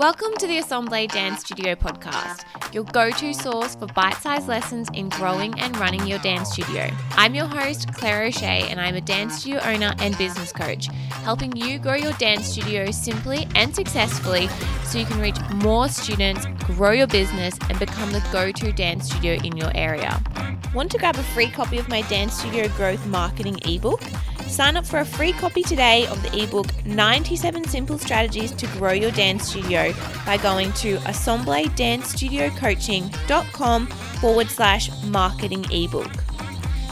Welcome to the Assemble Dance Studio podcast, your go to source for bite sized lessons in growing and running your dance studio. I'm your host, Claire O'Shea, and I'm a dance studio owner and business coach, helping you grow your dance studio simply and successfully so you can reach more students, grow your business, and become the go to dance studio in your area. Want to grab a free copy of my Dance Studio Growth Marketing ebook? Sign up for a free copy today of the ebook 97 Simple Strategies to Grow Your Dance Studio by going to assembledancestudiocoaching.com forward slash marketing ebook.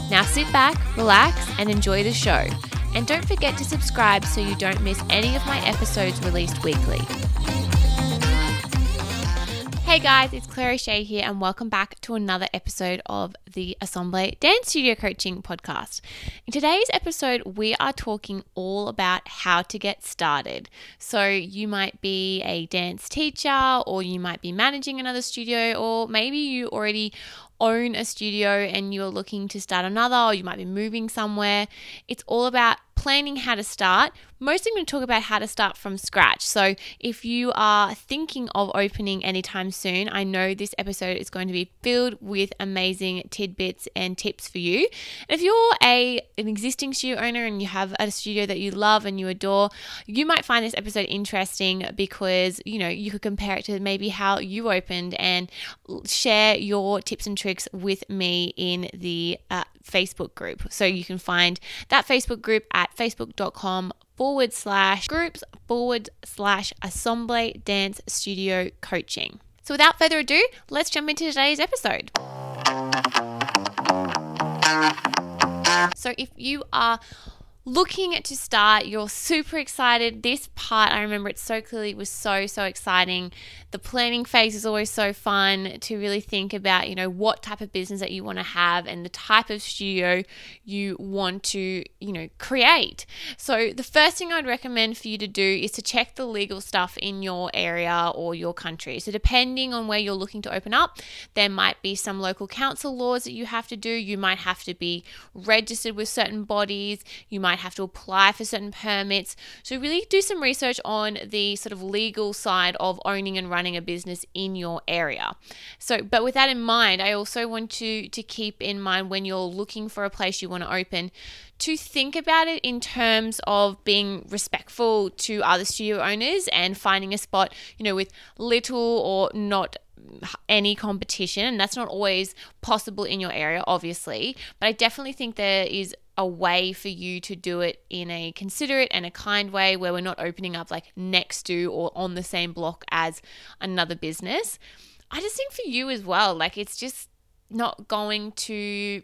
Now sit back, relax, and enjoy the show. And don't forget to subscribe so you don't miss any of my episodes released weekly. Hey guys, it's Claire Shea here, and welcome back to another episode of the Assemble Dance Studio Coaching Podcast. In today's episode, we are talking all about how to get started. So, you might be a dance teacher, or you might be managing another studio, or maybe you already own a studio and you're looking to start another, or you might be moving somewhere. It's all about planning how to start, mostly I'm going to talk about how to start from scratch. So, if you are thinking of opening anytime soon, I know this episode is going to be filled with amazing tidbits and tips for you. If you're a an existing studio owner and you have a studio that you love and you adore, you might find this episode interesting because, you know, you could compare it to maybe how you opened and share your tips and tricks with me in the uh, Facebook group. So you can find that Facebook group at facebook.com forward slash groups forward slash Assemble Dance Studio Coaching. So without further ado, let's jump into today's episode. So if you are looking to start, you're super excited. This part, I remember it so clearly, was so, so exciting. The planning phase is always so fun to really think about, you know, what type of business that you want to have and the type of studio you want to, you know, create. So, the first thing I'd recommend for you to do is to check the legal stuff in your area or your country. So, depending on where you're looking to open up, there might be some local council laws that you have to do. You might have to be registered with certain bodies. You might have to apply for certain permits. So, really do some research on the sort of legal side of owning and running a business in your area. So, but with that in mind, I also want to to keep in mind when you're looking for a place you want to open to think about it in terms of being respectful to other studio owners and finding a spot, you know, with little or not any competition and that's not always possible in your area obviously but i definitely think there is a way for you to do it in a considerate and a kind way where we're not opening up like next to or on the same block as another business. I just think for you as well, like it's just not going to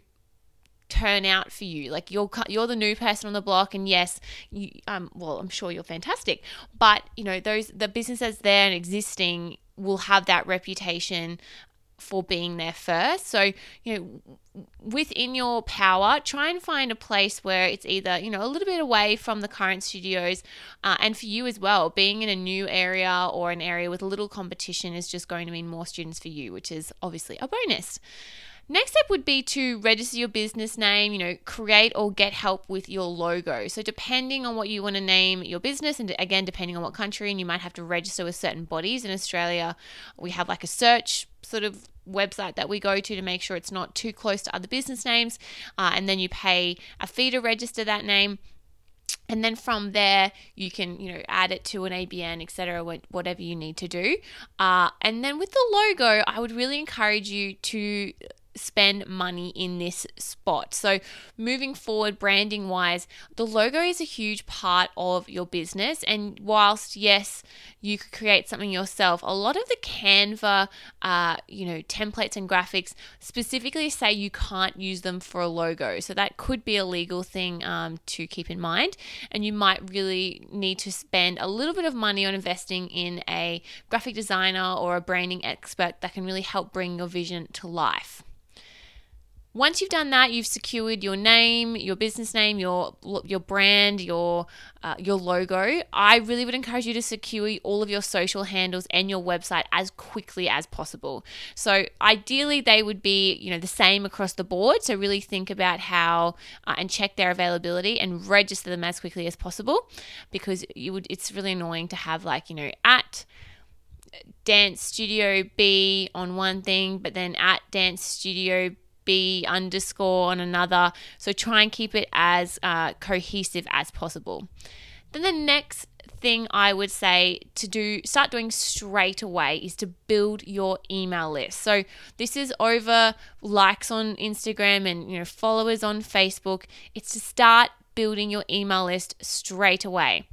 turn out for you like you're you're the new person on the block and yes you um well I'm sure you're fantastic but you know those the businesses there and existing will have that reputation for being there first. So, you know, within your power, try and find a place where it's either, you know, a little bit away from the current studios. Uh, and for you as well, being in a new area or an area with a little competition is just going to mean more students for you, which is obviously a bonus. Next step would be to register your business name, you know, create or get help with your logo. So, depending on what you want to name your business, and again, depending on what country, and you might have to register with certain bodies. In Australia, we have like a search sort of website that we go to to make sure it's not too close to other business names. Uh, and then you pay a fee to register that name. And then from there, you can, you know, add it to an ABN, etc., whatever you need to do. Uh, and then with the logo, I would really encourage you to spend money in this spot. So, moving forward, branding wise, the logo is a huge part of your business. And whilst, yes, you could create something yourself, a lot of the Canva, uh, you know, templates and graphics specifically say you can't use them for a logo. So, that could be a legal thing um, to keep in mind. And you might really need to spend a little bit of money on investing in a graphic designer or a branding expert that can really help bring your vision to life. Once you've done that, you've secured your name, your business name, your your brand, your uh, your logo. I really would encourage you to secure all of your social handles and your website as quickly as possible. So ideally, they would be you know the same across the board. So really think about how uh, and check their availability and register them as quickly as possible, because you would. It's really annoying to have like you know at dance studio B on one thing, but then at dance studio B underscore on another. So try and keep it as uh, cohesive as possible. Then the next thing I would say to do start doing straight away is to build your email list. So this is over likes on Instagram and you know followers on Facebook. It's to start building your email list straight away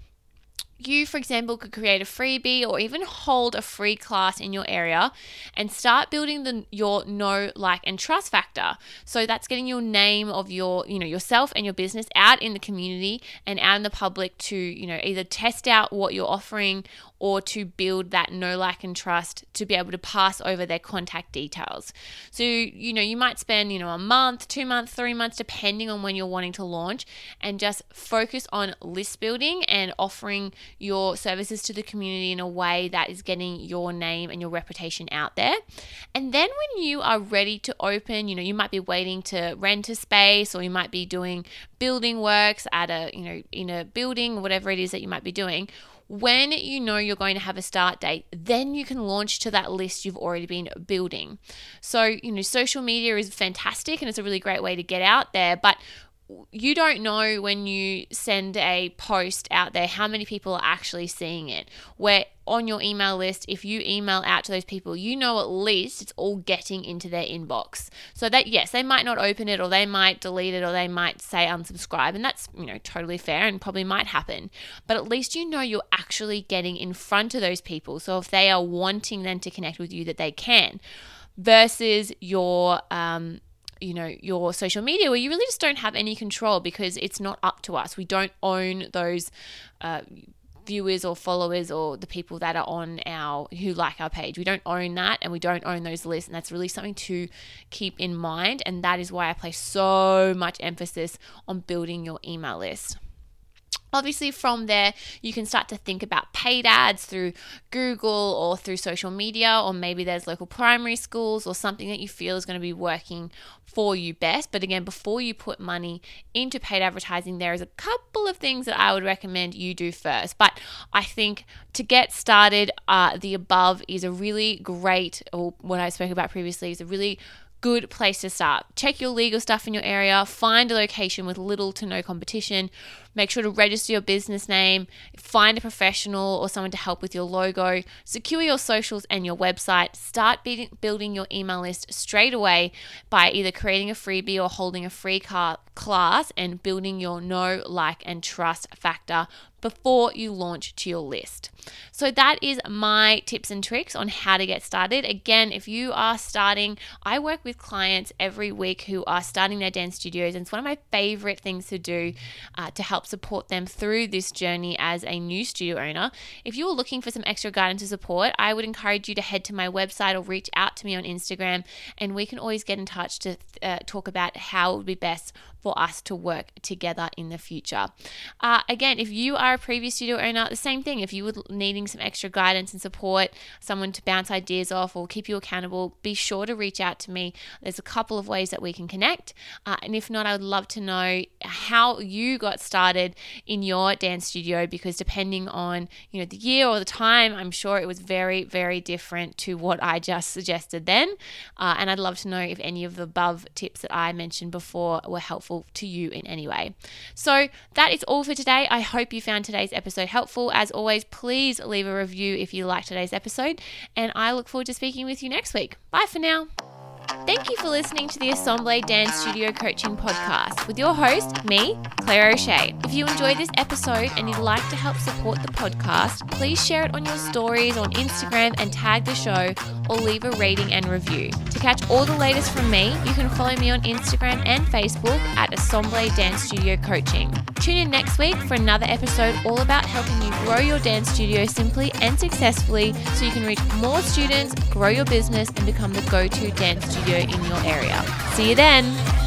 you, for example, could create a freebie or even hold a free class in your area and start building the your know, like, and trust factor. So that's getting your name of your, you know, yourself and your business out in the community and out in the public to, you know, either test out what you're offering or to build that know, like, and trust to be able to pass over their contact details. So, you know, you might spend, you know, a month, two months, three months, depending on when you're wanting to launch, and just focus on list building and offering your services to the community in a way that is getting your name and your reputation out there. And then when you are ready to open, you know, you might be waiting to rent a space or you might be doing building works at a, you know, in a building, whatever it is that you might be doing when you know you're going to have a start date, then you can launch to that list you've already been building. So, you know, social media is fantastic and it's a really great way to get out there, but you don't know when you send a post out there how many people are actually seeing it. Where on your email list, if you email out to those people, you know at least it's all getting into their inbox. So that yes, they might not open it or they might delete it or they might say unsubscribe and that's, you know, totally fair and probably might happen. But at least you know you're actually getting in front of those people. So if they are wanting then to connect with you that they can versus your um you know your social media where you really just don't have any control because it's not up to us. We don't own those uh, viewers or followers or the people that are on our who like our page. We don't own that and we don't own those lists. And that's really something to keep in mind. And that is why i place so much emphasis on building your email list Obviously, from there, you can start to think about paid ads through Google or through social media, or maybe there's local primary schools or something that you feel is going to be working for you best. But again, before you put money into paid advertising, there is a couple of things that I would recommend you do first. But I think to get started, uh, the above is a really great, or what I spoke about previously, is a really good place to start. Check your legal stuff in your area, find a location with little to no competition, make sure to register your business name, find a professional or someone to help with your logo, secure your socials and your website, start building your email list straight away by either creating a freebie or holding a free car- class and building your know, like, and trust factor before you launch to your list. So, that is my tips and tricks on how to get started. Again, if you are starting, I work with clients every week who are starting their dance studios, and it's one of my favorite things to do uh, to help support them through this journey as a new studio owner. If you're looking for some extra guidance and support, I would encourage you to head to my website or reach out to me on Instagram, and we can always get in touch to uh, talk about how it would be best for us to work together in the future. Uh, again, if you are a previous studio owner, the same thing. If you were needing some extra guidance and support, someone to bounce ideas off or keep you accountable, be sure to reach out to me. There's a couple of ways that we can connect. Uh, and if not, I would love to know how you got started in your dance studio because depending on you know the year or the time, I'm sure it was very, very different to what I just suggested then. Uh, and I'd love to know if any of the above tips that I mentioned before were helpful helpful to you in any way. So that is all for today. I hope you found today's episode helpful. As always, please leave a review if you liked today's episode, and I look forward to speaking with you next week. Bye for now. Thank you for listening to the Assemble Dance Studio Coaching Podcast with your host, me, Claire O'Shea. If you enjoyed this episode and you'd like to help support the podcast, please share it on your stories on Instagram and tag the show or leave a rating and review. To catch all the latest from me, you can follow me on Instagram and Facebook at Assemble Dance Studio Coaching. Tune in next week for another episode all about helping you grow your dance studio simply and successfully so you can reach more students, grow your business, and become the go to dance studio in your area. See you then!